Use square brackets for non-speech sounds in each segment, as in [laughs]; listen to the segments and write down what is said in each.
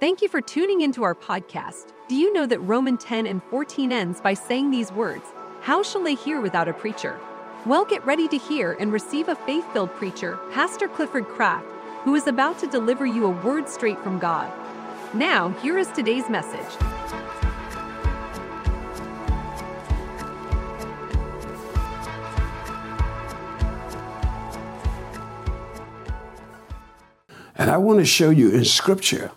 Thank you for tuning into our podcast. Do you know that Roman 10 and 14 ends by saying these words How shall they hear without a preacher? Well, get ready to hear and receive a faith filled preacher, Pastor Clifford Kraft, who is about to deliver you a word straight from God. Now, here is today's message. And I want to show you in Scripture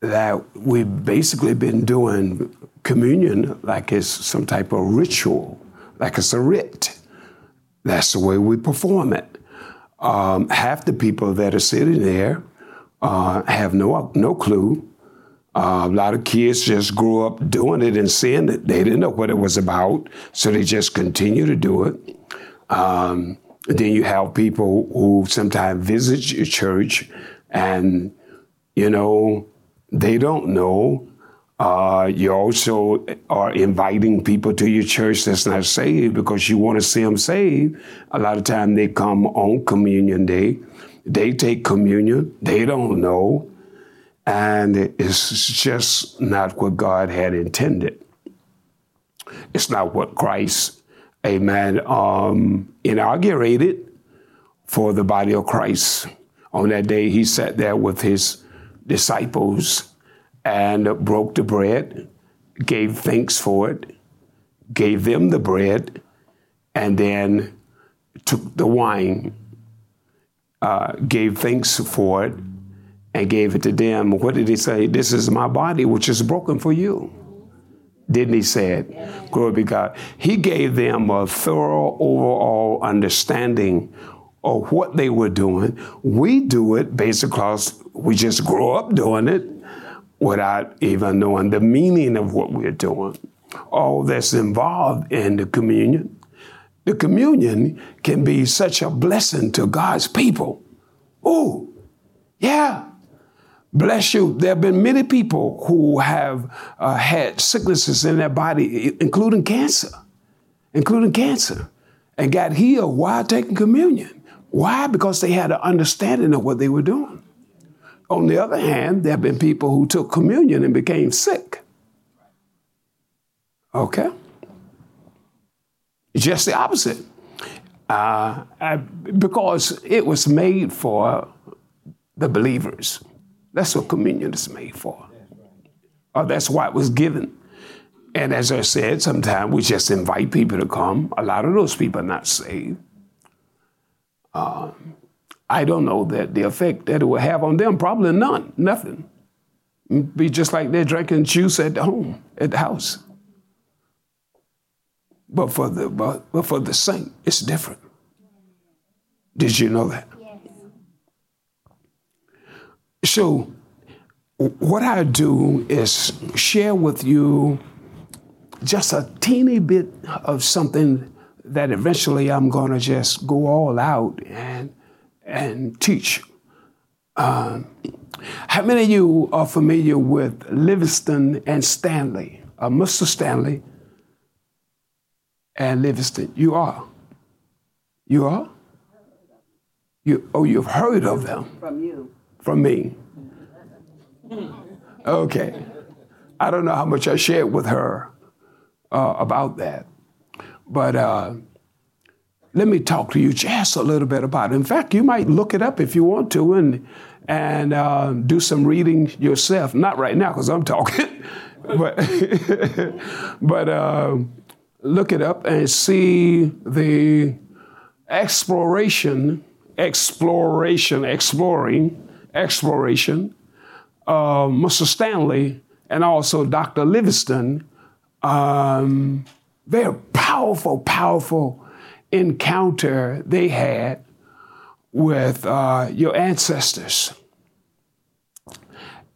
that we've basically been doing communion like it's some type of ritual, like it's a rite. That's the way we perform it. Um, half the people that are sitting there uh, have no no clue. Uh, a lot of kids just grew up doing it and seeing it. They didn't know what it was about, so they just continue to do it. Um, then you have people who sometimes visit your church and, you know, they don't know. Uh, you also are inviting people to your church that's not saved because you want to see them saved. A lot of time they come on communion day. They take communion. They don't know. And it's just not what God had intended. It's not what Christ amen, um, inaugurated for the body of Christ. On that day, he sat there with his disciples and broke the bread, gave thanks for it, gave them the bread, and then took the wine, uh, gave thanks for it, and gave it to them. What did he say? This is my body, which is broken for you didn't he say it? Glory be God. He gave them a thorough overall understanding of what they were doing. We do it based across, we just grow up doing it without even knowing the meaning of what we're doing. All that's involved in the communion. The communion can be such a blessing to God's people. Oh, yeah. Bless you. There have been many people who have uh, had sicknesses in their body, including cancer, including cancer, and got healed while taking communion. Why? Because they had an understanding of what they were doing. On the other hand, there have been people who took communion and became sick. Okay? Just the opposite. Uh, I, because it was made for the believers. That's what communion is made for. Or that's why it was given. And as I said, sometimes we just invite people to come. A lot of those people are not saved. Um, I don't know that the effect that it will have on them, probably none, nothing. Be just like they're drinking juice at home, at the house. But for the but, but for the saint, it's different. Did you know that? So, what I do is share with you just a teeny bit of something that eventually I'm going to just go all out and and teach. Um, how many of you are familiar with Livingstone and Stanley? Uh, Mr. Stanley and Livingstone. You are. You are. You oh, you've heard of them from you from me. Okay. I don't know how much I shared with her uh, about that. But uh, let me talk to you just a little bit about it. In fact, you might look it up if you want to and, and uh, do some reading yourself. Not right now because I'm talking, [laughs] but, [laughs] but uh, look it up and see the exploration, exploration, exploring exploration, uh, Mr. Stanley and also Dr. Livingstone, um, very powerful, powerful encounter they had with uh, your ancestors.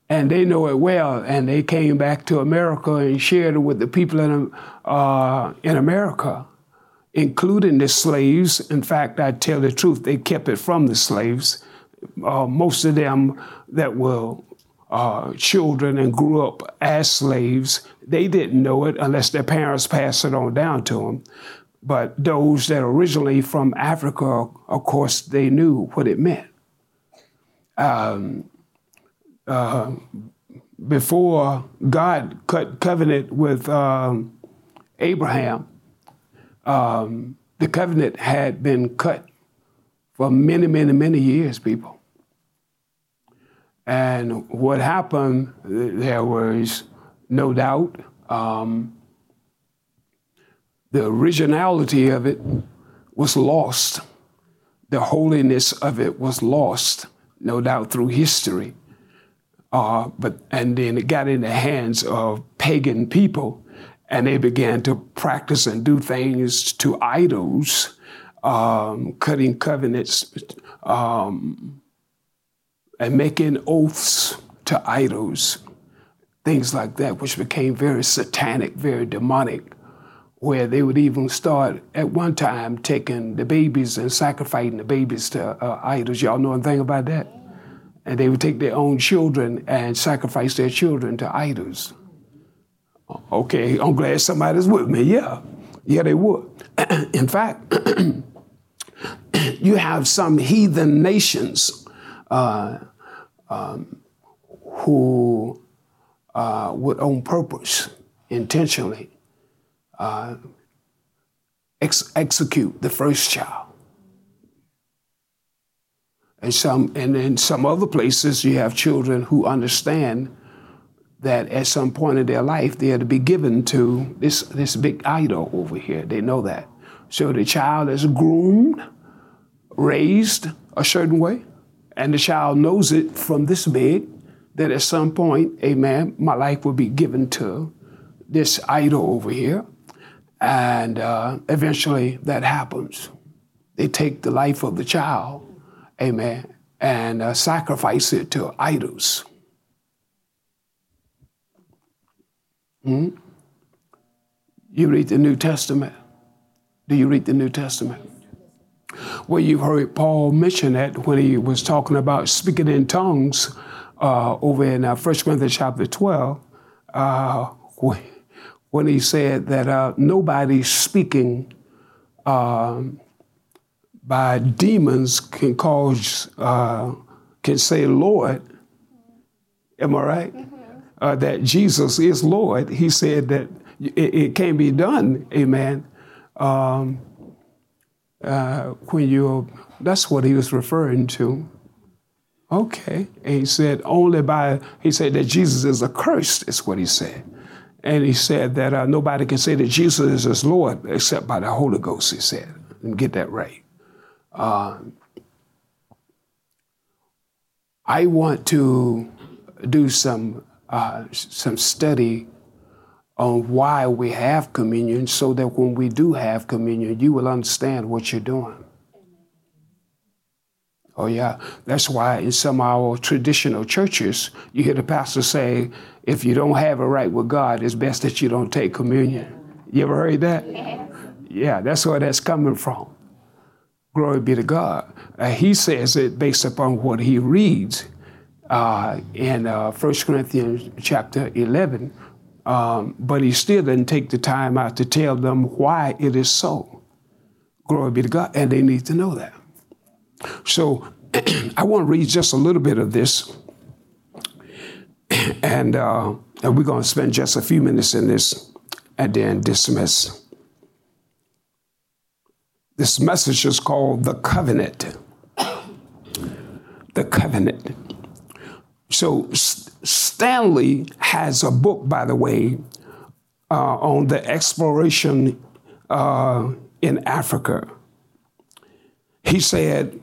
And they know it well, and they came back to America and shared it with the people in, uh, in America, including the slaves. In fact, I tell the truth, they kept it from the slaves uh, most of them that were uh, children and grew up as slaves, they didn't know it unless their parents passed it on down to them. But those that originally from Africa, of course, they knew what it meant. Um, uh, before God cut covenant with um, Abraham, um, the covenant had been cut for many, many, many years, people. And what happened, there was no doubt um, the originality of it was lost. The holiness of it was lost, no doubt through history. Uh, but and then it got in the hands of pagan people, and they began to practice and do things to idols, um, cutting covenants, um, and making oaths to idols, things like that, which became very satanic, very demonic where they would even start at one time taking the babies and sacrificing the babies to uh, idols. Y'all know anything about that? And they would take their own children and sacrifice their children to idols. Okay, I'm glad somebody's with me. Yeah, yeah, they would. [clears throat] In fact, [clears throat] you have some heathen nations uh, um, who uh, would, on purpose, intentionally, uh, ex- execute the first child. And some, and in some other places, you have children who understand that at some point in their life they are to be given to this this big idol over here. They know that. So the child is groomed, raised a certain way, and the child knows it from this big that at some point, amen, my life will be given to this idol over here. And uh, eventually that happens. They take the life of the child, amen, and uh, sacrifice it to idols. Hmm? You read the New Testament. Do you read the New Testament? Well, you've heard Paul mention that when he was talking about speaking in tongues uh, over in uh, 1 Corinthians chapter 12. Uh, when he said that uh, nobody speaking um, by demons can cause uh, can say Lord. Am I right? Mm-hmm. Uh, that Jesus is Lord. He said that it, it can be done. Amen. Um, uh, when you that's what he was referring to. Okay. And he said only by he said that Jesus is accursed. Is what he said. And he said that uh, nobody can say that Jesus is his Lord except by the Holy Ghost, he said. And get that right. Uh, I want to do some, uh, some study on why we have communion so that when we do have communion, you will understand what you're doing. Oh, yeah. That's why in some of our traditional churches, you hear the pastor say, if you don't have a right with God, it's best that you don't take communion. You ever heard that? Yes. Yeah, that's where that's coming from. Glory be to God. Uh, he says it based upon what he reads uh, in uh, 1 Corinthians chapter 11, um, but he still didn't take the time out to tell them why it is so. Glory be to God. And they need to know that. So [clears throat] I want to read just a little bit of this. [clears throat] And, uh, and we're going to spend just a few minutes in this and then dismiss. This message is called The Covenant. [clears throat] The Covenant. So, Stanley has a book, by the way, uh, on the exploration uh, in Africa. He said,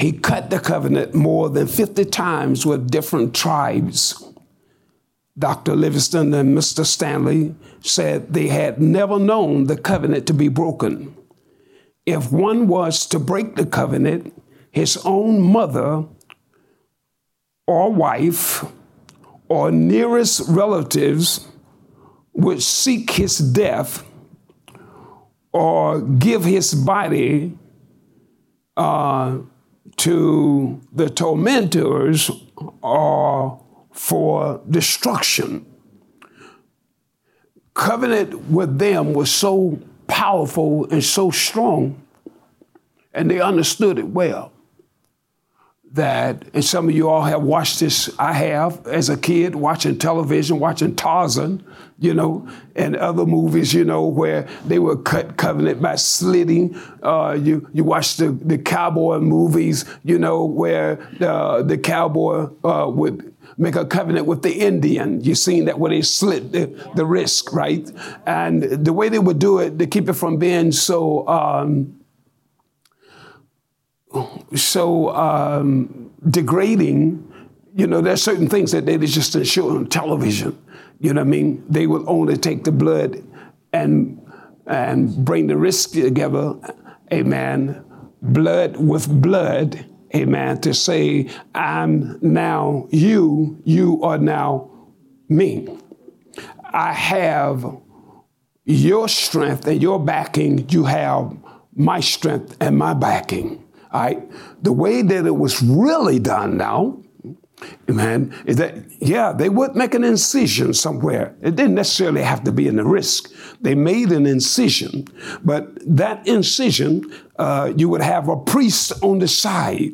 he cut the covenant more than 50 times with different tribes. Dr. Livingstone and Mr. Stanley said they had never known the covenant to be broken. If one was to break the covenant, his own mother or wife or nearest relatives would seek his death or give his body uh, to the tormentors are for destruction. Covenant with them was so powerful and so strong, and they understood it well. That, and some of you all have watched this, I have as a kid, watching television, watching Tarzan, you know, and other movies, you know, where they were cut covenant by slitting. Uh, you you watch the, the cowboy movies, you know, where the, the cowboy uh, would make a covenant with the Indian. You've seen that where they slit the, the wrist, right? And the way they would do it to keep it from being so. Um, so um, degrading. You know, there's certain things that they just didn't show on television. You know what I mean? They will only take the blood and and bring the wrist together, amen, blood with blood, amen, to say, I'm now you, you are now me. I have your strength and your backing, you have my strength and my backing. All right? The way that it was really done now, man, is that, yeah, they would make an incision somewhere. It didn't necessarily have to be in the wrist. They made an incision, but that incision, uh, you would have a priest on the side.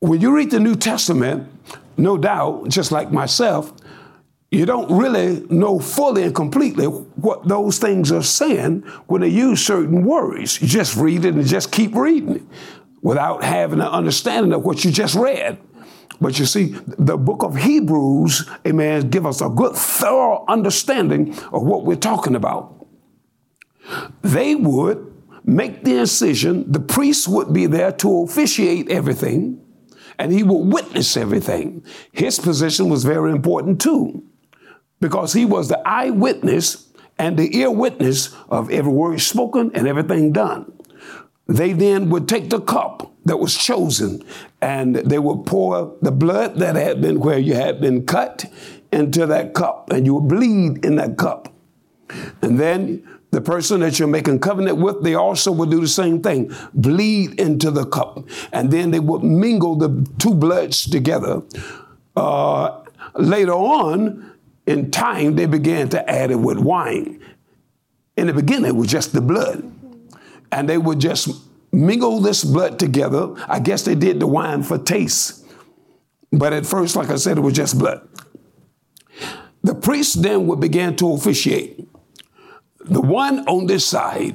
When you read the New Testament, no doubt, just like myself, you don't really know fully and completely what those things are saying when they use certain words. You just read it and just keep reading it without having an understanding of what you just read. But you see, the book of Hebrews, amen, give us a good, thorough understanding of what we're talking about. They would make the incision, the priest would be there to officiate everything, and he would witness everything. His position was very important too because he was the eyewitness and the ear witness of every word spoken and everything done. They then would take the cup that was chosen and they would pour the blood that had been where you had been cut into that cup and you would bleed in that cup. And then the person that you're making covenant with, they also would do the same thing bleed into the cup. And then they would mingle the two bloods together. Uh, later on, in time, they began to add it with wine. In the beginning, it was just the blood. And they would just mingle this blood together. I guess they did the wine for taste. But at first, like I said, it was just blood. The priest then would begin to officiate. The one on this side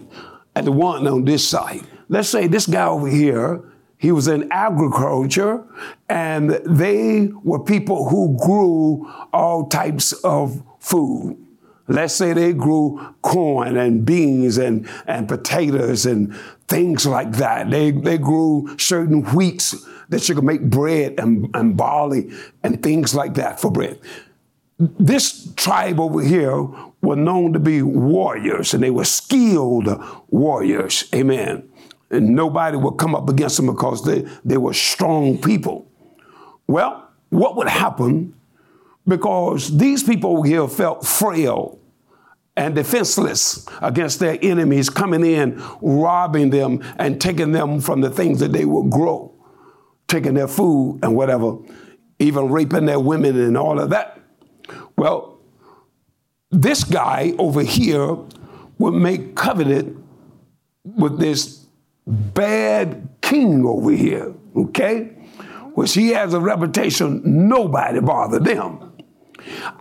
and the one on this side. Let's say this guy over here he was in agriculture, and they were people who grew all types of food. Let's say they grew corn and beans and, and potatoes and things like that. They, they grew certain wheats that you could make bread and, and barley and things like that for bread. This tribe over here were known to be warriors and they were skilled warriors. Amen and nobody would come up against them because they, they were strong people. Well, what would happen because these people here felt frail and defenseless against their enemies coming in, robbing them, and taking them from the things that they would grow, taking their food and whatever, even raping their women and all of that. Well, this guy over here would make covenant with this bad king over here, okay? Which he has a reputation, nobody bother them.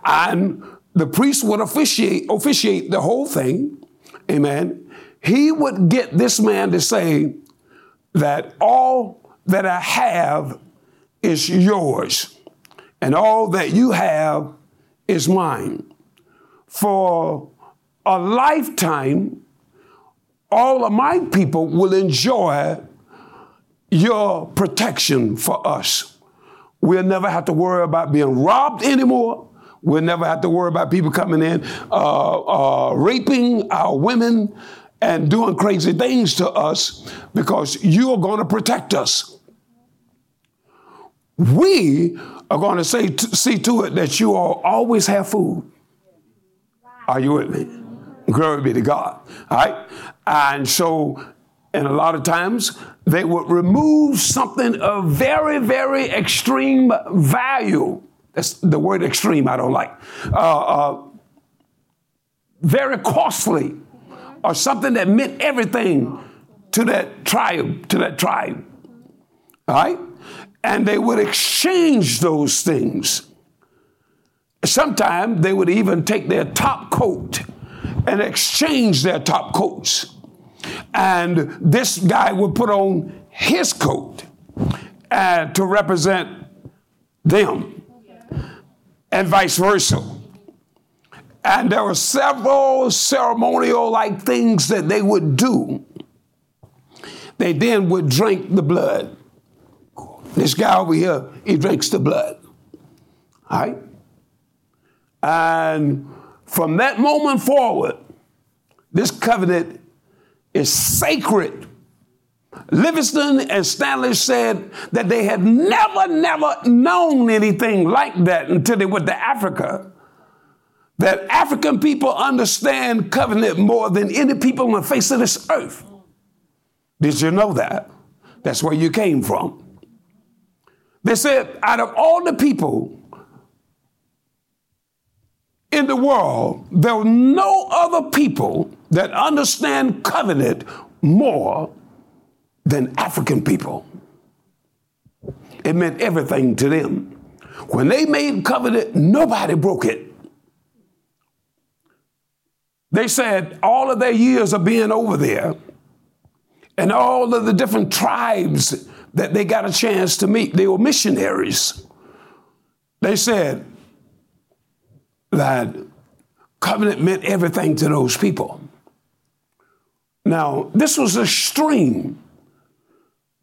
And the priest would officiate, officiate the whole thing, amen. He would get this man to say that all that I have is yours, and all that you have is mine. For a lifetime, all of my people will enjoy your protection for us. We'll never have to worry about being robbed anymore. We'll never have to worry about people coming in, uh, uh, raping our women and doing crazy things to us because you are going to protect us. We are going to say, see to it that you all always have food. Are you with me? Glory be to God. All right. And so, and a lot of times, they would remove something of very, very extreme value. That's the word extreme I don't like. Uh, uh, very costly, or something that meant everything to that tribe, to that tribe. All right? And they would exchange those things. Sometimes they would even take their top coat and exchange their top coats. And this guy would put on his coat uh, to represent them, and vice versa. And there were several ceremonial like things that they would do. They then would drink the blood. This guy over here, he drinks the blood. All right? And from that moment forward, this covenant is sacred. Livingstone and Stanley said that they had never, never known anything like that until they went to Africa. That African people understand covenant more than any people on the face of this earth. Did you know that? That's where you came from. They said, out of all the people in the world, there are no other people that understand covenant more than African people. It meant everything to them. When they made covenant, nobody broke it. They said all of their years of being over there and all of the different tribes that they got a chance to meet, they were missionaries. They said, that covenant meant everything to those people. Now, this was extreme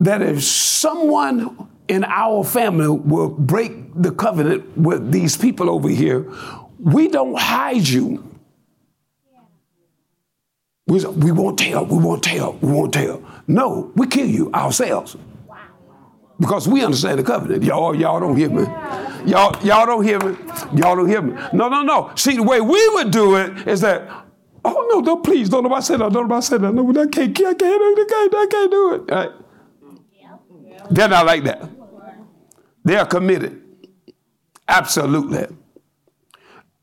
that if someone in our family will break the covenant with these people over here, we don't hide you. We, we won't tell, we won't tell, we won't tell. No, we kill you ourselves. Because we understand the covenant. Y'all, y'all don't hear me. Y'all, y'all don't hear me. Y'all don't hear me. No, no, no. See, the way we would do it is that, oh no, don't please, don't nobody say that, don't nobody say that. No, I can't, I can't, I can't, I can't do it. Right? They're not like that. They are committed. Absolutely.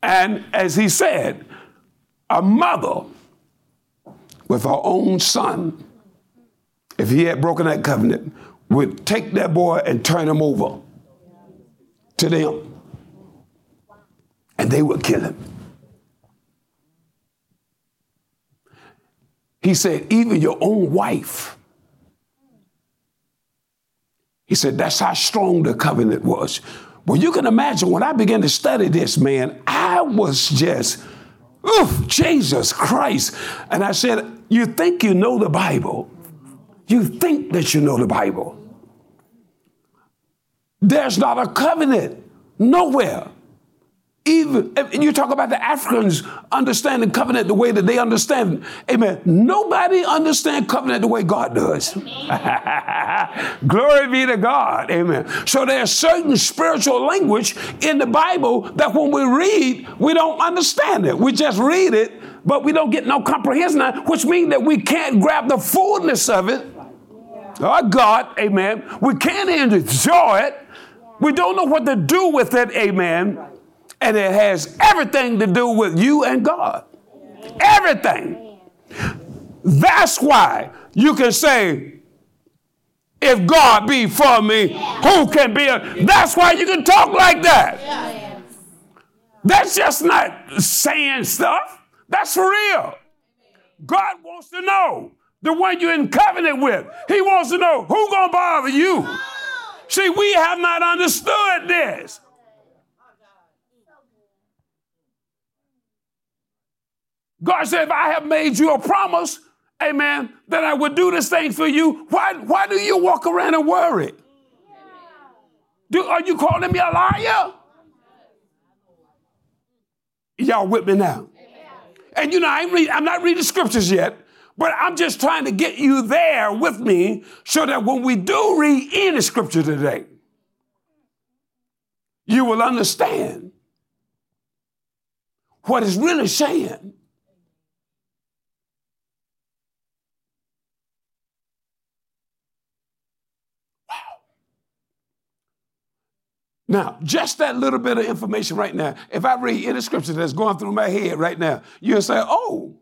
And as he said, a mother with her own son, if he had broken that covenant, would take that boy and turn him over to them. And they would kill him. He said, even your own wife. He said, that's how strong the covenant was. Well, you can imagine when I began to study this, man, I was just, oof, Jesus Christ. And I said, You think you know the Bible? You think that you know the Bible. There's not a covenant nowhere. Even you talk about the Africans understanding covenant the way that they understand. Amen. Nobody understands covenant the way God does. [laughs] Glory be to God. Amen. So there's certain spiritual language in the Bible that when we read, we don't understand it. We just read it, but we don't get no comprehension, which means that we can't grab the fullness of it. Our God, amen. We can't enjoy it we don't know what to do with it, amen. And it has everything to do with you and God. Everything. That's why you can say, if God be for me, who can be? A, that's why you can talk like that. That's just not saying stuff. That's for real. God wants to know the one you're in covenant with. He wants to know who gonna bother you. See, we have not understood this. God said, if I have made you a promise, amen, that I would do this thing for you, why, why do you walk around and worry? Do, are you calling me a liar? Y'all with me now? And you know, I read, I'm not reading scriptures yet, but I'm just trying to get you there with me so that when we do read any scripture today, you will understand what it's really saying. Wow. Now, just that little bit of information right now, if I read any scripture that's going through my head right now, you'll say, oh,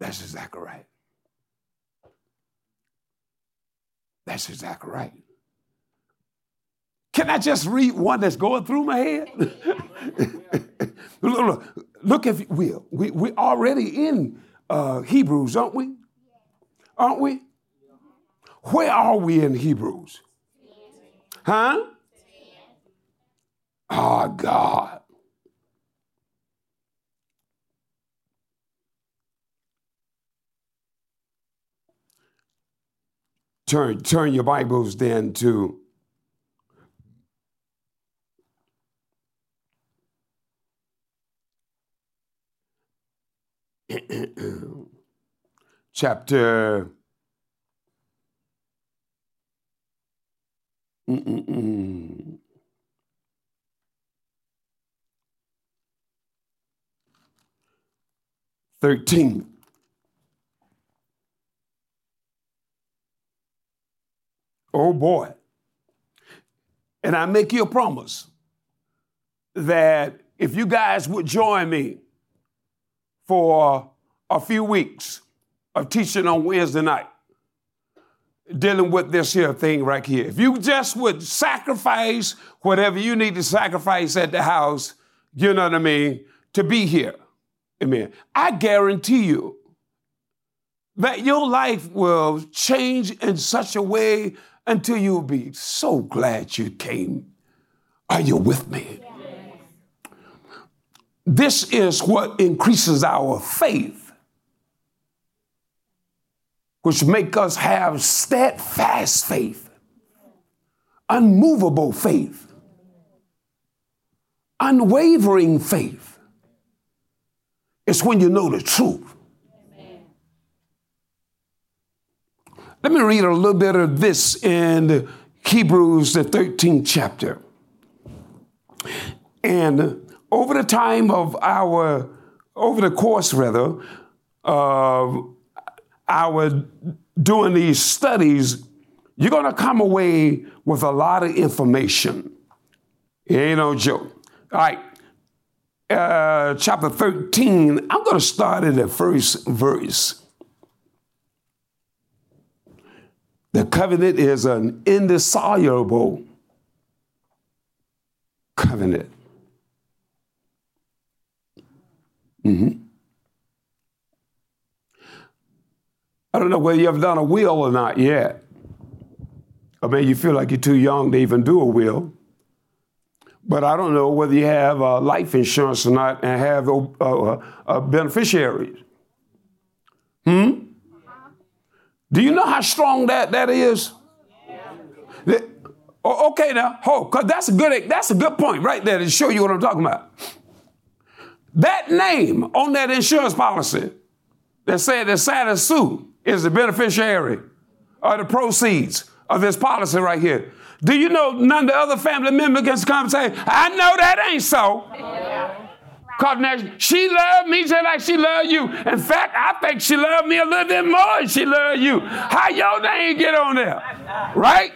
that's exactly right. That's exactly right. Can I just read one that's going through my head? [laughs] look, look, if you will. We, we're already in uh, Hebrews, aren't we? Aren't we? Where are we in Hebrews? Huh? Oh, God. Turn, turn your Bibles then to [clears throat] chapter Mm-mm-mm. thirteen. Oh boy. And I make you a promise that if you guys would join me for a few weeks of teaching on Wednesday night, dealing with this here thing right here. If you just would sacrifice whatever you need to sacrifice at the house, you know what I mean, to be here. Amen. I guarantee you that your life will change in such a way until you'll be so glad you came. Are you with me? This is what increases our faith, which make us have steadfast faith, unmovable faith, unwavering faith. It's when you know the truth. Let me read a little bit of this in Hebrews, the 13th chapter. And over the time of our, over the course rather, of our doing these studies, you're going to come away with a lot of information. Ain't no joke. All right. Uh, chapter 13, I'm going to start at the first verse. The covenant is an indissoluble covenant. Mm-hmm. I don't know whether you've done a will or not yet. I mean, you feel like you're too young to even do a will. But I don't know whether you have uh, life insurance or not and have uh, uh, uh beneficiaries. Hmm? Do you know how strong that, that is? Yeah. okay now, hold, cause that's a good that's a good point right there to show you what I'm talking about. That name on that insurance policy that said that Santa Sue is the beneficiary of the proceeds of this policy right here. Do you know none of the other family members can come and say, I know that ain't so. Cause now she loved me just like she loved you. In fact, I think she loved me a little bit more than she loved you. How your name get on there? Right?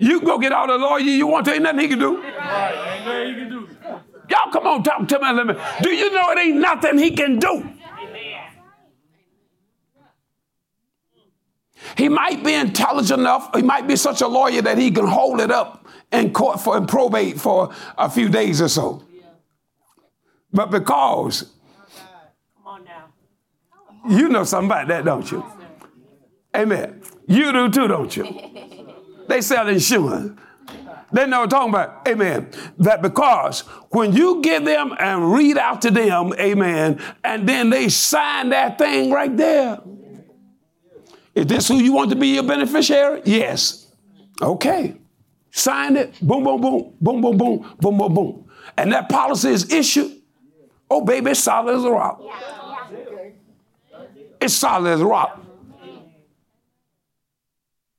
You go get all the lawyer you want to, ain't nothing he can do. Y'all come on, talk to me a little bit. Do you know it ain't nothing he can do? He might be intelligent enough, he might be such a lawyer that he can hold it up in court for in probate for a few days or so. But because you know something about that, don't you? Amen. You do too, don't you? [laughs] They sell insurance. They know what I'm talking about. Amen. That because when you give them and read out to them, amen, and then they sign that thing right there. Is this who you want to be your beneficiary? Yes. Okay. Sign it. Boom, boom, boom, boom, boom, boom, boom, boom, boom. And that policy is issued. Oh, baby, it's solid as a rock. It's solid as a rock.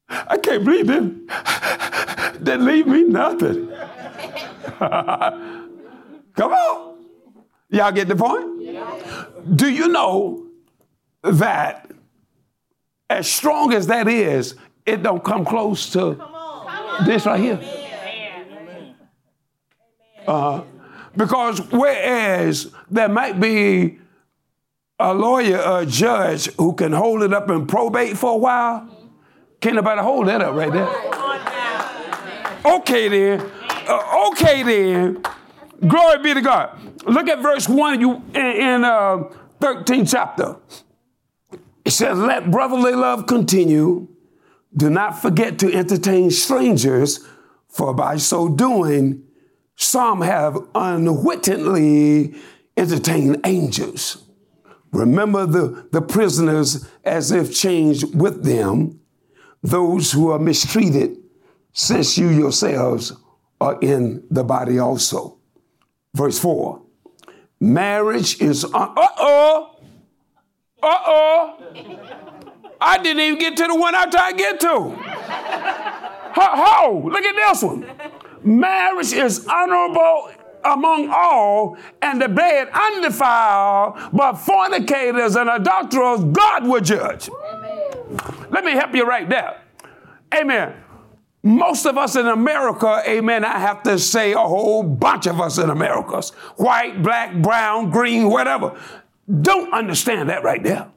I can't believe it. They leave me nothing. [laughs] Come on. Y'all get the point? Do you know that as strong as that is, it don't come close to this right here? Uh, because whereas there might be a lawyer, a judge who can hold it up in probate for a while, Can't nobody hold that up right there. Okay then. Uh, okay then. Glory be to God. Look at verse 1 you, in, in uh, 13th chapter. It says, Let brotherly love continue. Do not forget to entertain strangers, for by so doing, some have unwittingly entertained angels. Remember the, the prisoners as if changed with them, those who are mistreated, since you yourselves are in the body also. Verse 4 Marriage is, uh oh, uh oh. I didn't even get to the one I tried to get to. Ho, ho, look at this one. Marriage is honorable among all, and the bed undefiled, but fornicators and adulterers God will judge. Amen. Let me help you right there. Amen. Most of us in America, amen, I have to say a whole bunch of us in America, white, black, brown, green, whatever, don't understand that right there.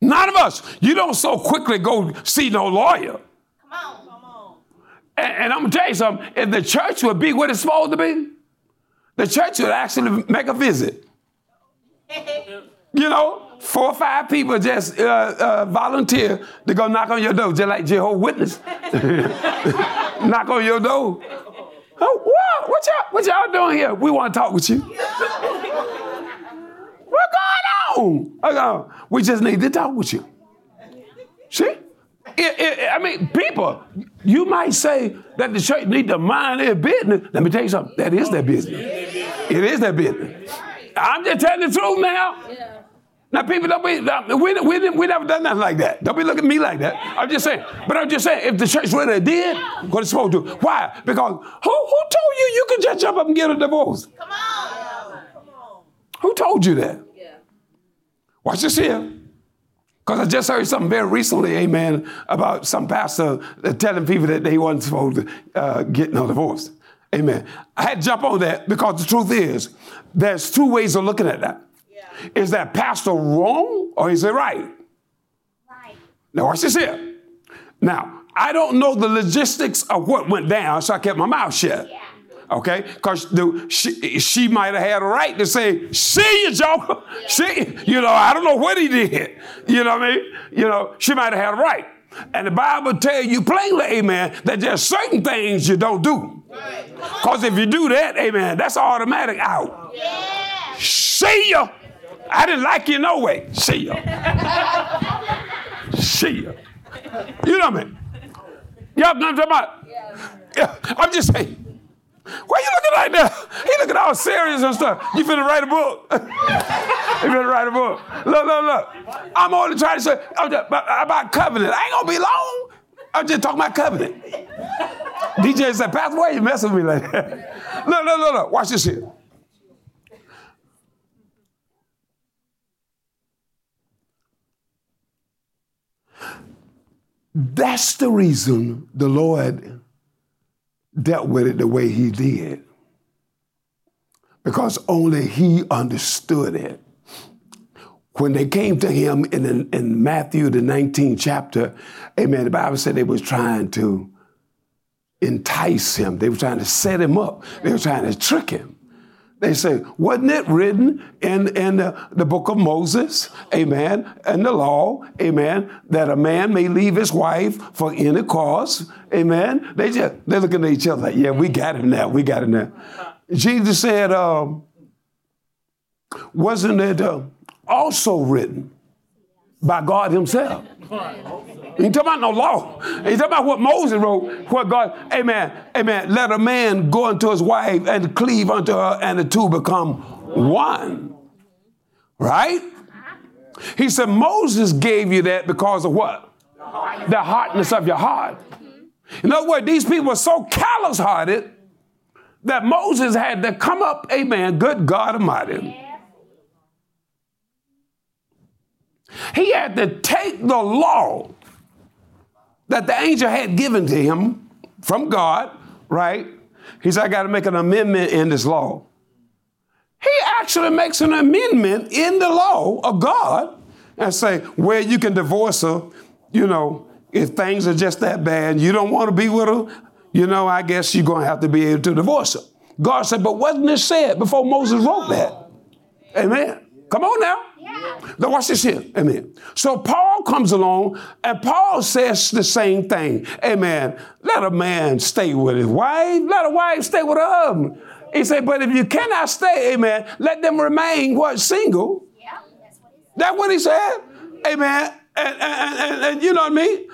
None of us. You don't so quickly go see no lawyer. And, and I'm gonna tell you something. If the church would be what it's supposed to be, the church would actually make a visit. you know, four or five people just uh, uh, volunteer to go knock on your door, just like Jehovah's Witness. [laughs] knock on your door. Oh, what? What y'all, what y'all doing here? We want to talk with you. What's going on? We just need to talk with you. See? It, it, I mean, people, you might say that the church need to mind their business. Let me tell you something. That is their business. It is their business. I'm just telling the truth now. Now, people don't be, we, we, we never done nothing like that. Don't be looking at me like that. I'm just saying. But I'm just saying, if the church really did what it's supposed to, why? Because who, who told you you could just jump up and get a divorce? Come on. Come on. Who told you that? Watch this here. Because I just heard something very recently, amen, about some pastor telling people that they weren't supposed to uh, get no divorce. Amen. I had to jump on that because the truth is, there's two ways of looking at that. Yeah. Is that pastor wrong or is it right? Right. Now, watch this here. Now, I don't know the logistics of what went down, so I kept my mouth shut. Yeah. Okay? Because she, she might have had a right to say, see you, Joker. [laughs] See, you know, I don't know what he did. You know what I mean? You know, she might have had a right. And the Bible tell you plainly, amen, that there's certain things you don't do. Because if you do that, amen, that's automatic out. Yeah. See ya. I didn't like you no way. See ya. [laughs] See ya. You know what I mean? Y'all know what I'm talking about? Yeah, I'm just saying. Why you looking like that? He looking all serious and stuff. You finna write a book. [laughs] you finna write a book. Look, look, look. I'm only trying to say uh, about covenant. I ain't gonna be long. I'm just talking about covenant. DJ said, Pastor, why you messing with me like that? [laughs] Look, look, look, look. Watch this here. That's the reason the Lord dealt with it the way he did. Because only he understood it. When they came to him in, in Matthew, the 19th chapter, amen, the Bible said they was trying to entice him. They were trying to set him up. They were trying to trick him. They say, wasn't it written in, in the, the, book of Moses, amen, and the law, amen, that a man may leave his wife for any cause, amen? They just, they're looking at each other like, yeah, we got him now, we got him now. Jesus said, um, wasn't it uh, also written by God himself? He talking about no law. He talking about what Moses wrote, what God, amen, amen. Let a man go unto his wife and cleave unto her, and the two become one. Right? He said Moses gave you that because of what? The hardness of your heart. In other words, these people were so callous hearted that Moses had to come up, amen, good God Almighty. He had to take the law that the angel had given to him from God, right? He said, I got to make an amendment in this law. He actually makes an amendment in the law of God and say, well, you can divorce her, you know, if things are just that bad, you don't want to be with her, you know, I guess you're going to have to be able to divorce her. God said, but wasn't this said before Moses wrote that? Amen. Come on now. Now watch this here. Amen. So Paul comes along and Paul says the same thing. Amen. Let a man stay with his wife. Let a wife stay with her husband. He said, but if you cannot stay, amen, let them remain what single. Yeah, that's what he said. That's what he said. Amen. And, and, and, and, you know what I mean?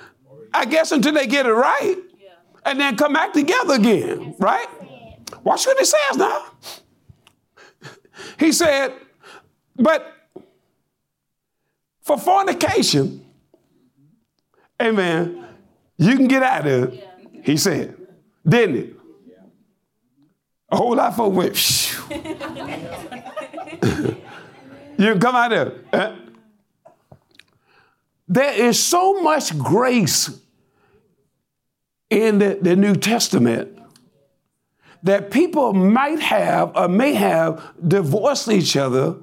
I guess until they get it right. And then come back together again. Right? Watch what he says now. He said, but for fornication, amen, you can get out of it, he said. Didn't it? A whole lot of folks went, you can come out of it. Uh, there is so much grace in the, the New Testament that people might have or may have divorced each other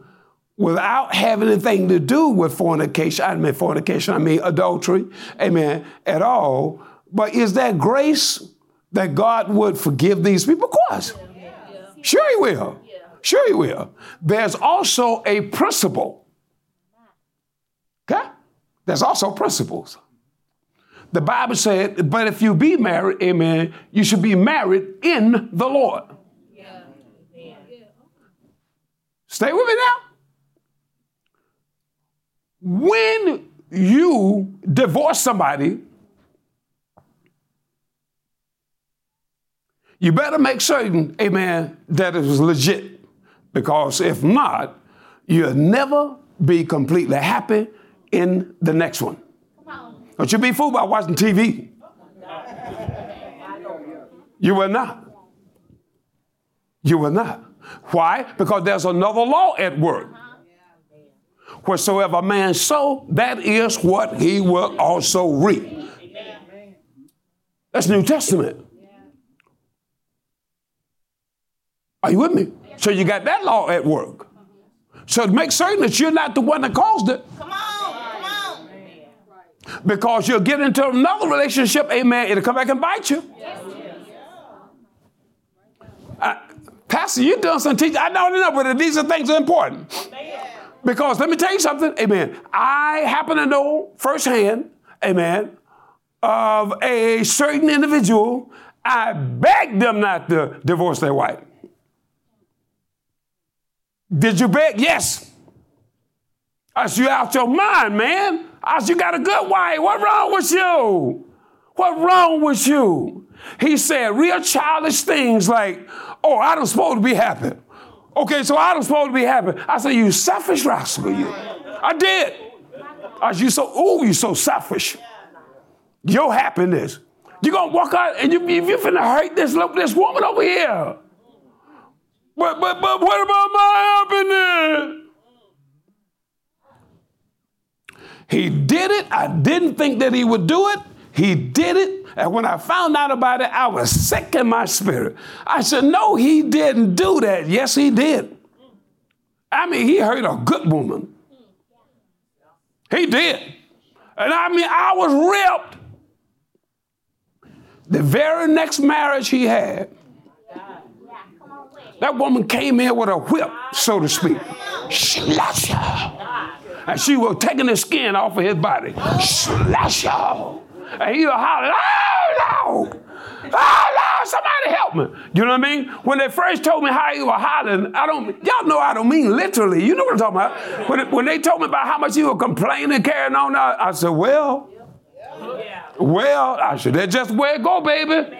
without having anything to do with fornication. I mean fornication, I mean adultery, amen, at all. But is that grace that God would forgive these people? Of course. Sure, He will. Sure, He will. There's also a principle. Okay? There's also principles. The Bible said, but if you be married, amen, you should be married in the Lord. Yeah. Stay with me now. When you divorce somebody, you better make certain, amen, that it was legit. Because if not, you'll never be completely happy in the next one. Don't you be fooled by watching TV. You will not. You will not. Why? Because there's another law at work. Wheresoever a man sow, that is what he will also reap. That's New Testament. Are you with me? So you got that law at work. So make certain that you're not the one that caused it. Come on because you'll get into another relationship, amen, it'll come back and bite you. Uh, Pastor, you done some teaching. I don't know, but these are things that are important. Because let me tell you something, amen. I happen to know firsthand, amen, of a certain individual. I begged them not to divorce their wife. Did you beg? Yes. I said, you out your mind, man. I said, You got a good wife. What wrong with you? What wrong with you? He said real childish things like, Oh, I don't supposed to be happy. Okay, so I don't supposed to be happy. I said, You selfish rascal, you. I did. I said, You so, oh, you so selfish. Your happiness. You're gonna walk out and you, you finna hurt this, this woman over here. But, but, but what about my happiness? He did it. I didn't think that he would do it. He did it. And when I found out about it, I was sick in my spirit. I said, No, he didn't do that. Yes, he did. I mean, he hurt a good woman. He did. And I mean, I was ripped. The very next marriage he had, that woman came in with a whip, so to speak. Slasher and she was taking the skin off of his body. Slash. And he was hollering, oh no! Oh no, somebody help me. You know what I mean? When they first told me how he was hollering, I don't, y'all know I don't mean literally. You know what I'm talking about. When, when they told me about how much he was complaining, carrying on, I, I said, well, well, I said, that's just where it go, baby.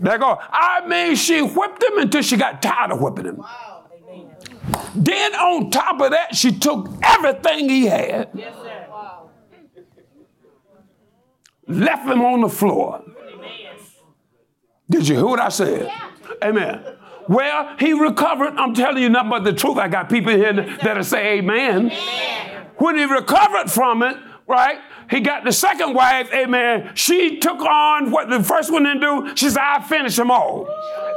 There go. I mean, she whipped him until she got tired of whipping him. Wow. Then on top of that, she took everything he had, yes, wow. Left him on the floor. Amen. Did you hear what I said? Yeah. Amen. Well, he recovered. I'm telling you nothing but the truth. I got people here that'll say amen. amen. When he recovered from it, right? He got the second wife, amen. She took on what the first one didn't do. She said, I finished them all.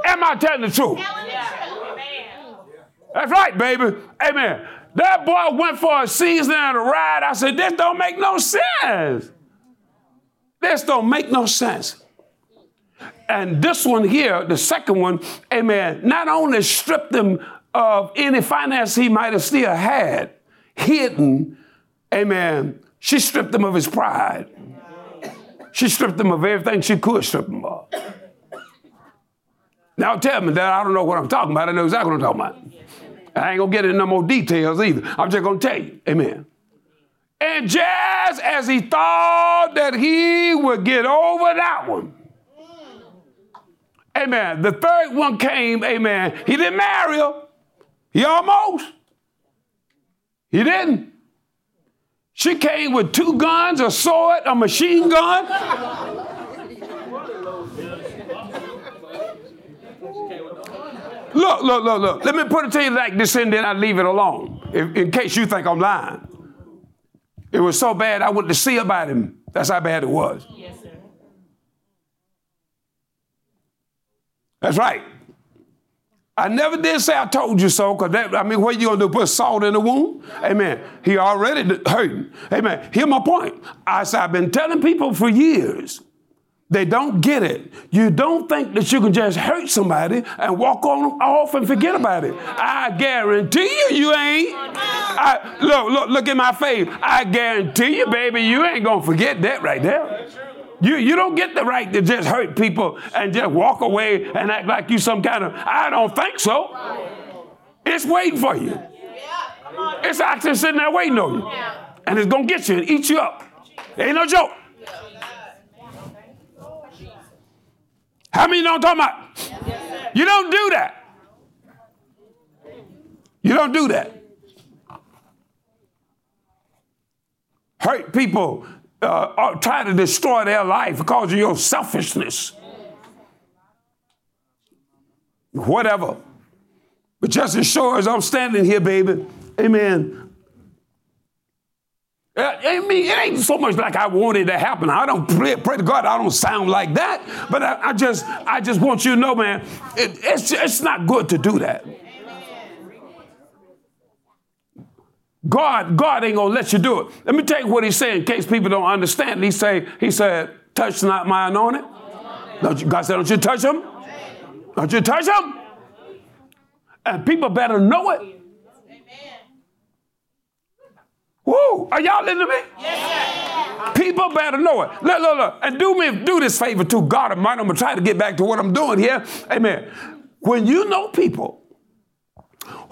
Am I telling the truth? Yeah. That's right, baby. Amen. That boy went for a season and a ride. I said, this don't make no sense. This don't make no sense. And this one here, the second one, amen, not only stripped him of any finance he might have still had hidden, amen, she stripped him of his pride. She stripped him of everything she could strip him of. Now tell me that I don't know what I'm talking about. I know exactly what I'm talking about. I ain't gonna get into no more details either. I'm just gonna tell you. Amen. And just as he thought that he would get over that one, amen, the third one came, amen. He didn't marry her. He almost. He didn't. She came with two guns, a sword, a machine gun. Look, look, look, look. Let me put it to you like this and then I leave it alone, in, in case you think I'm lying. It was so bad I went to see about him. That's how bad it was. Yes, sir. That's right. I never did say I told you so, because that, I mean, what you gonna do? Put salt in the wound? Amen. He already hurting. Amen. Here's my point. I said, I've been telling people for years they don't get it. You don't think that you can just hurt somebody and walk on off and forget about it. I guarantee you, you ain't. I, look, look, look at my face. I guarantee you, baby, you ain't gonna forget that right there. You, you don't get the right to just hurt people and just walk away and act like you some kind of, I don't think so. It's waiting for you. It's actually sitting there waiting on you. And it's gonna get you and eat you up. Ain't no joke. How many know I'm talking about? Yes, you don't do that. You don't do that. Hurt people, uh, try to destroy their life because of your selfishness. Whatever. But just as sure as I'm standing here, baby, amen, Uh, I mean, it ain't so much like I want it to happen. I don't pray, pray to God. I don't sound like that, but I, I just, I just want you to know, man, it, it's, it's not good to do that. God, God ain't gonna let you do it. Let me tell you what he's saying in case people don't understand. He say, he said, touch not my anointed. Don't you, God said, don't you touch him? Don't you touch him? And people better know it. Woo! Are y'all listening to me? Yes, People better know it. Look, look, look. And do me, do this favor to God Almighty. I'm gonna try to get back to what I'm doing here. Amen. When you know people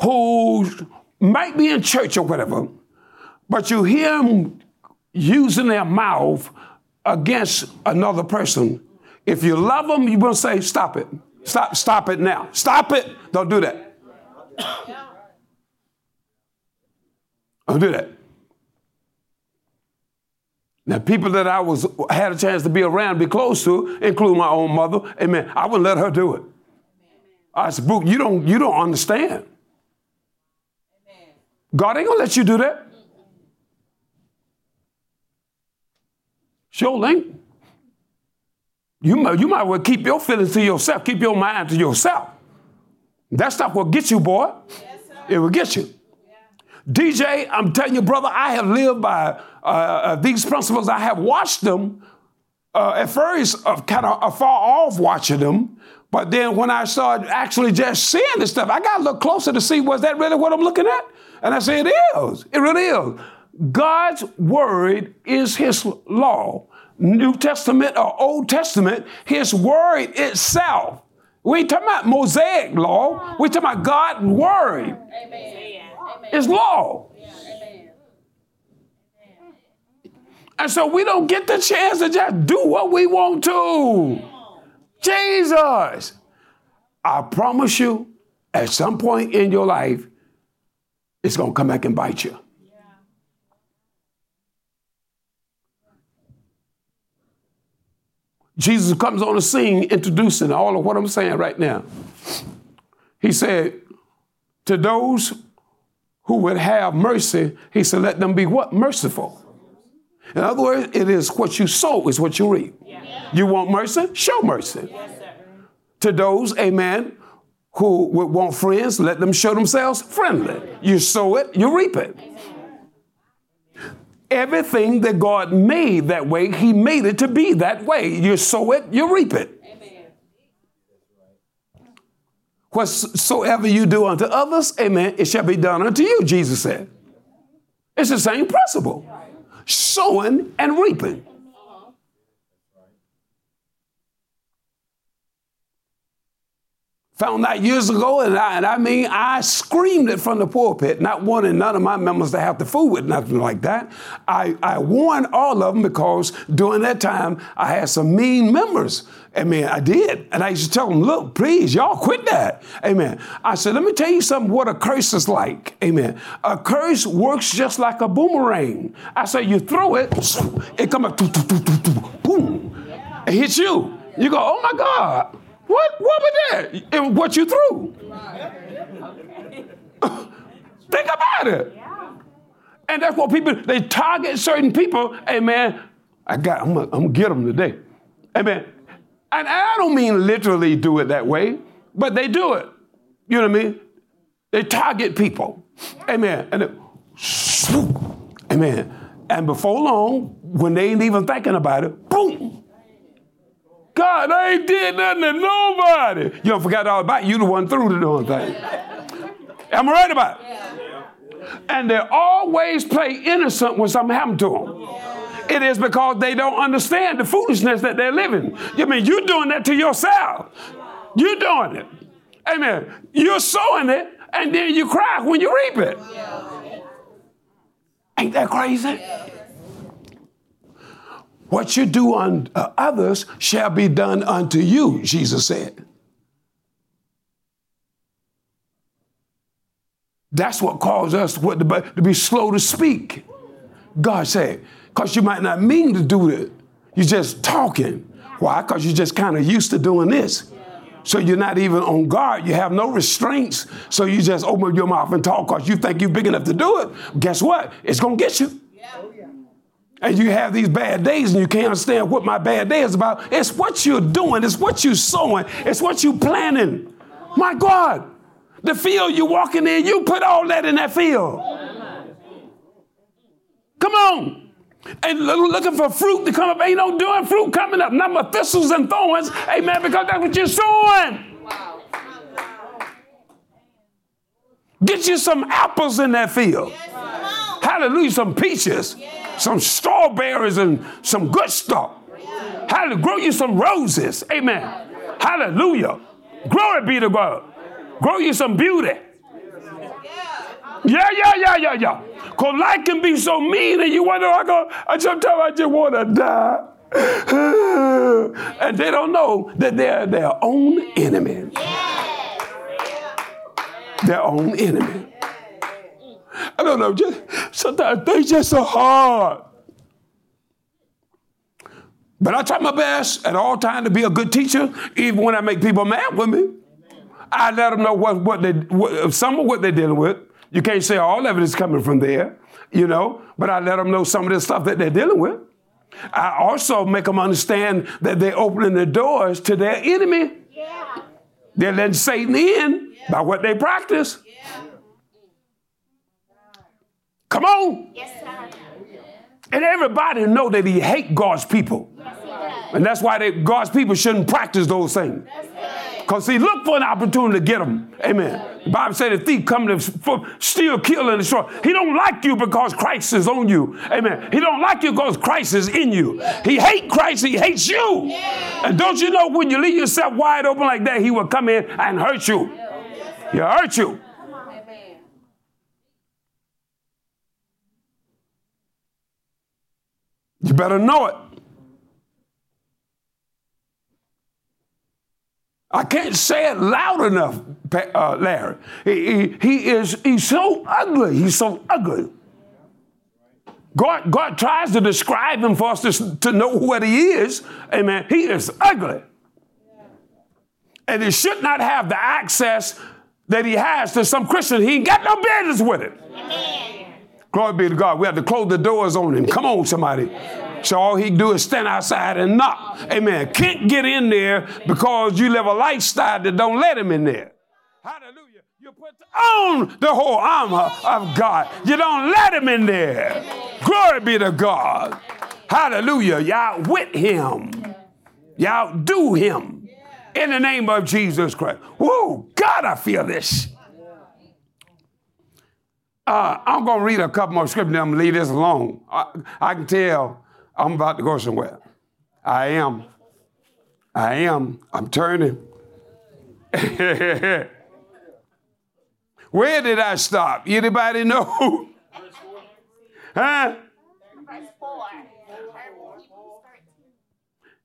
who might be in church or whatever, but you hear them using their mouth against another person, if you love them, you're gonna say, stop it. Stop, stop it now. Stop it. Don't do that. Don't do that. Now, people that I was had a chance to be around, be close to, include my own mother, amen, I wouldn't let her do it. I said, Brooke, you don't, you don't understand. God ain't gonna let you do that. Sure ain't. You might, you might well keep your feelings to yourself, keep your mind to yourself. That's not what gets you, boy. Yes, it will get you. DJ, I'm telling you, brother, I have lived by uh, uh, these principles, I have watched them uh, at first, uh, kind of far off watching them. But then when I started actually just seeing this stuff, I got to look closer to see was that really what I'm looking at? And I said, it is. It really is. God's word is his law. New Testament or Old Testament, his word itself. We ain't talking about Mosaic law. We talking about God's word. Amen. It's law. And so we don't get the chance to just do what we want to. Jesus. I promise you, at some point in your life, it's going to come back and bite you. Jesus comes on the scene introducing all of what I'm saying right now. He said, To those who would have mercy, he said, Let them be what? Merciful. In other words, it is what you sow is what you reap. Yeah. You want mercy? Show mercy. Yes, to those, amen, who would want friends, let them show themselves friendly. You sow it, you reap it. Everything that God made that way, He made it to be that way. You sow it, you reap it. Whatsoever you do unto others, amen, it shall be done unto you, Jesus said. It's the same principle sowing and reaping. Found that years ago, and I, and I, mean, I screamed it from the pulpit, not wanting none of my members to have to fool with nothing like that. I, I warned all of them because during that time I had some mean members. I mean, I did. And I used to tell them, look, please, y'all quit that. Amen. I said, let me tell you something what a curse is like. Amen. A curse works just like a boomerang. I said, you throw it, it come up, boom, it hits you. You go, oh my God. What? What was that? And what you threw? Think about it. And that's what people they target certain people. Hey man, I got. I'm I'm gonna get them today. Amen. And I don't mean literally do it that way, but they do it. You know what I mean? They target people. Amen. And it, swoop. Amen. And before long, when they ain't even thinking about it, boom, God, I ain't did nothing to nobody. You don't forget all about it. You the one threw the darn thing. Am I right about it? Yeah. And they always play innocent when something happened to them. Yeah. It is because they don't understand the foolishness that they're living. You mean you're doing that to yourself? You're doing it. Amen. You're sowing it, and then you cry when you reap it. Ain't that crazy? What you do unto uh, others shall be done unto you, Jesus said. That's what caused us to be slow to speak. God said, because you might not mean to do it. You're just talking. Why? Because you're just kind of used to doing this. So you're not even on guard. You have no restraints. So you just open your mouth and talk because you think you're big enough to do it. Guess what? It's going to get you and you have these bad days and you can't understand what my bad day is about. It's what you're doing, it's what you're sowing, it's what you're planning. My God, the field you're walking in, you put all that in that field. Come on. And looking for fruit to come up. Ain't no doing fruit coming up. Not but thistles and thorns. Amen. Because that's what you're sowing. Get you some apples in that field. Hallelujah. Some peaches some strawberries and some good stuff. Hallelujah. Grow you some roses. Amen. Hallelujah. Glory be to God. Grow you some beauty. Yeah, yeah, yeah, yeah, yeah. Because life can be so mean and you wonder, I go, I sometimes I just want to die. [sighs] and they don't know that they're their own enemy. Their own enemy. I don't know, just sometimes things just so hard. But I try my best at all times to be a good teacher, even when I make people mad with me. I let them know what, what they, what, some of what they're dealing with. You can't say all of it is coming from there, you know, but I let them know some of the stuff that they're dealing with. I also make them understand that they're opening the doors to their enemy. Yeah. They're letting Satan in yeah. by what they practice. Come on. Yes, sir. And everybody know that he hate God's people. Yes, and that's why they, God's people shouldn't practice those things. Because see, look for an opportunity to get them. Amen. The Bible said the thief come to steal, kill, and destroy. He don't like you because Christ is on you. Amen. He don't like you because Christ is in you. He hate Christ. He hates you. And don't you know when you leave yourself wide open like that, he will come in and hurt you. He'll hurt you. You better know it. I can't say it loud enough, uh, Larry. He, he, he, is he's so ugly. He's so ugly. God, God tries to describe him for us to, to know what he is. Amen. He is ugly. And he should not have the access that he has to some Christian. He ain't got no business with it. Amen. Glory be to God. We have to close the doors on him. Come on, somebody. So all he do is stand outside and knock. Amen. Can't get in there because you live a lifestyle that don't let him in there. Hallelujah. You put on the whole armor of God. You don't let him in there. Glory be to God. Hallelujah. Y'all with him. Y'all do him. In the name of Jesus Christ. Whoa, God, I feel this. Uh, I'm going to read a couple more scriptures. I'm going to leave this alone. I, I can tell I'm about to go somewhere. I am. I am. I'm turning. [laughs] Where did I stop? Anybody know? [laughs] huh?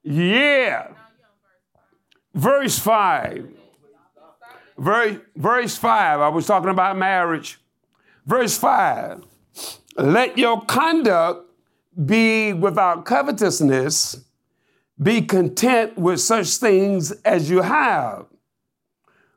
Yeah. Verse 5. Verse, verse 5. I was talking about marriage. Verse 5. Let your conduct be without covetousness. Be content with such things as you have.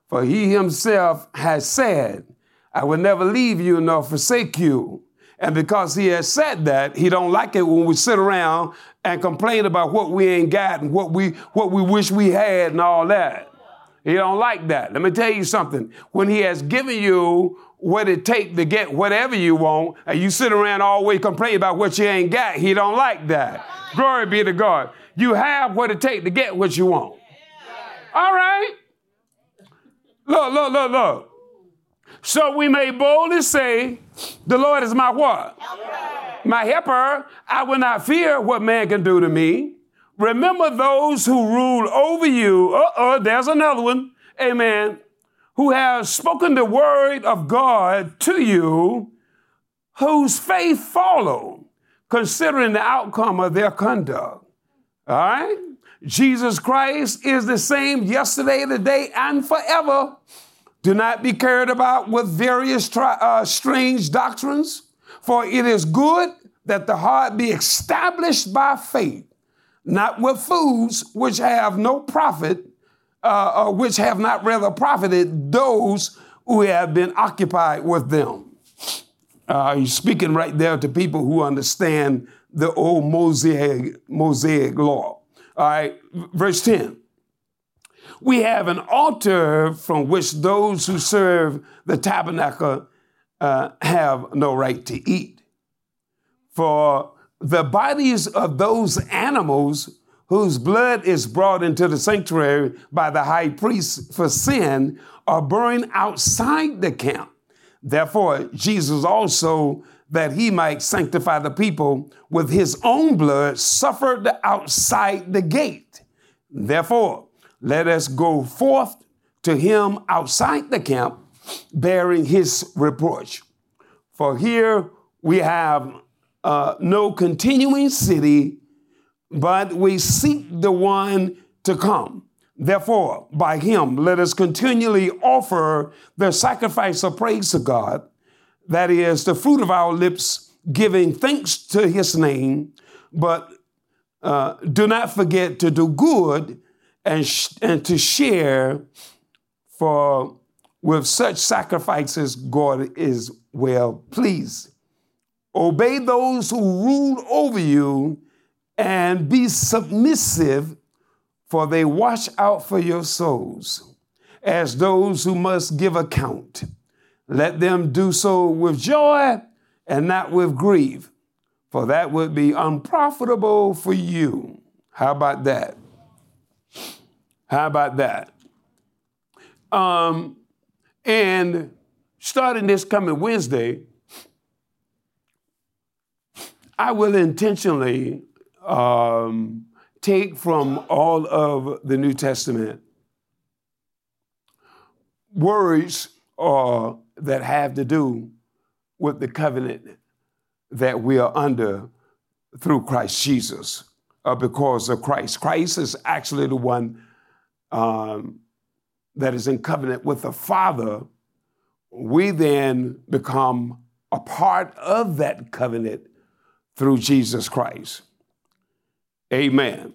For he himself has said, I will never leave you nor forsake you. And because he has said that, he don't like it when we sit around and complain about what we ain't got and what we what we wish we had and all that. He don't like that. Let me tell you something. When he has given you what it take to get whatever you want, and you sit around always complaining about what you ain't got, he don't like that. Glory be to God. You have what it take to get what you want. All right. Look, look, look, look. So we may boldly say, The Lord is my what? Helper. My helper. I will not fear what man can do to me. Remember those who rule over you. Uh oh, there's another one. Amen. Who has spoken the word of God to you, whose faith follow, considering the outcome of their conduct. All right? Jesus Christ is the same yesterday, today, and forever. Do not be carried about with various tri- uh, strange doctrines, for it is good that the heart be established by faith, not with foods which have no profit, uh, or which have not rather profited those who have been occupied with them. Uh, he's speaking right there to people who understand the old Mosaic, Mosaic law. All right, verse 10. We have an altar from which those who serve the tabernacle uh, have no right to eat. For the bodies of those animals whose blood is brought into the sanctuary by the high priest for sin are burned outside the camp. Therefore, Jesus also that he might sanctify the people with his own blood, suffered outside the gate. Therefore, let us go forth to him outside the camp, bearing his reproach. For here we have uh, no continuing city, but we seek the one to come. Therefore, by him, let us continually offer the sacrifice of praise to God that is the fruit of our lips, giving thanks to his name, but uh, do not forget to do good and, sh- and to share, for with such sacrifices, God is well pleased. Obey those who rule over you and be submissive, for they watch out for your souls as those who must give account. Let them do so with joy and not with grief, for that would be unprofitable for you. How about that? How about that? Um, and starting this coming Wednesday, I will intentionally um, take from all of the New Testament words or that have to do with the covenant that we are under through Christ Jesus, uh, because of Christ. Christ is actually the one um, that is in covenant with the Father. We then become a part of that covenant through Jesus Christ. Amen.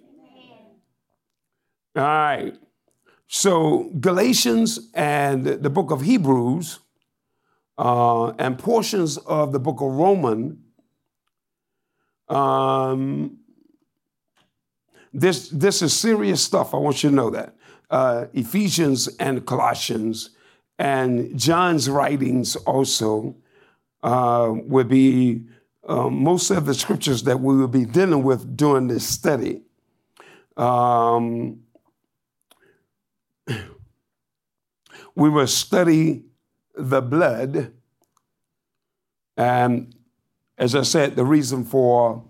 All right. So, Galatians and the book of Hebrews uh, and portions of the book of Romans, um, this, this is serious stuff. I want you to know that. Uh, Ephesians and Colossians And John's writings also uh, would be uh, most of the scriptures that we will be dealing with during this study. Um, [clears throat] we will study the blood. And as I said, the reason for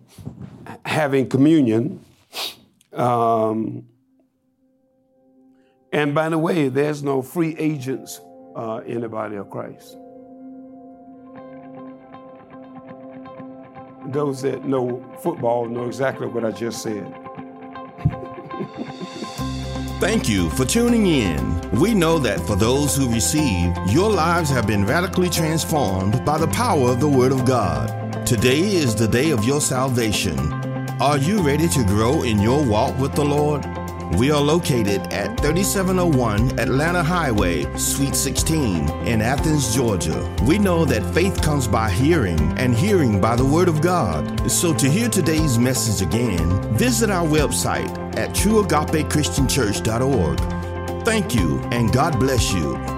having communion. Um, and by the way, there's no free agents uh, in the body of Christ. Those that know football know exactly what I just said. Thank you for tuning in. We know that for those who receive, your lives have been radically transformed by the power of the Word of God. Today is the day of your salvation. Are you ready to grow in your walk with the Lord? We are located at 3701 Atlanta Highway, Suite 16 in Athens, Georgia. We know that faith comes by hearing and hearing by the Word of God. So to hear today's message again, visit our website at trueagapechristianchurch.org. Thank you and God bless you.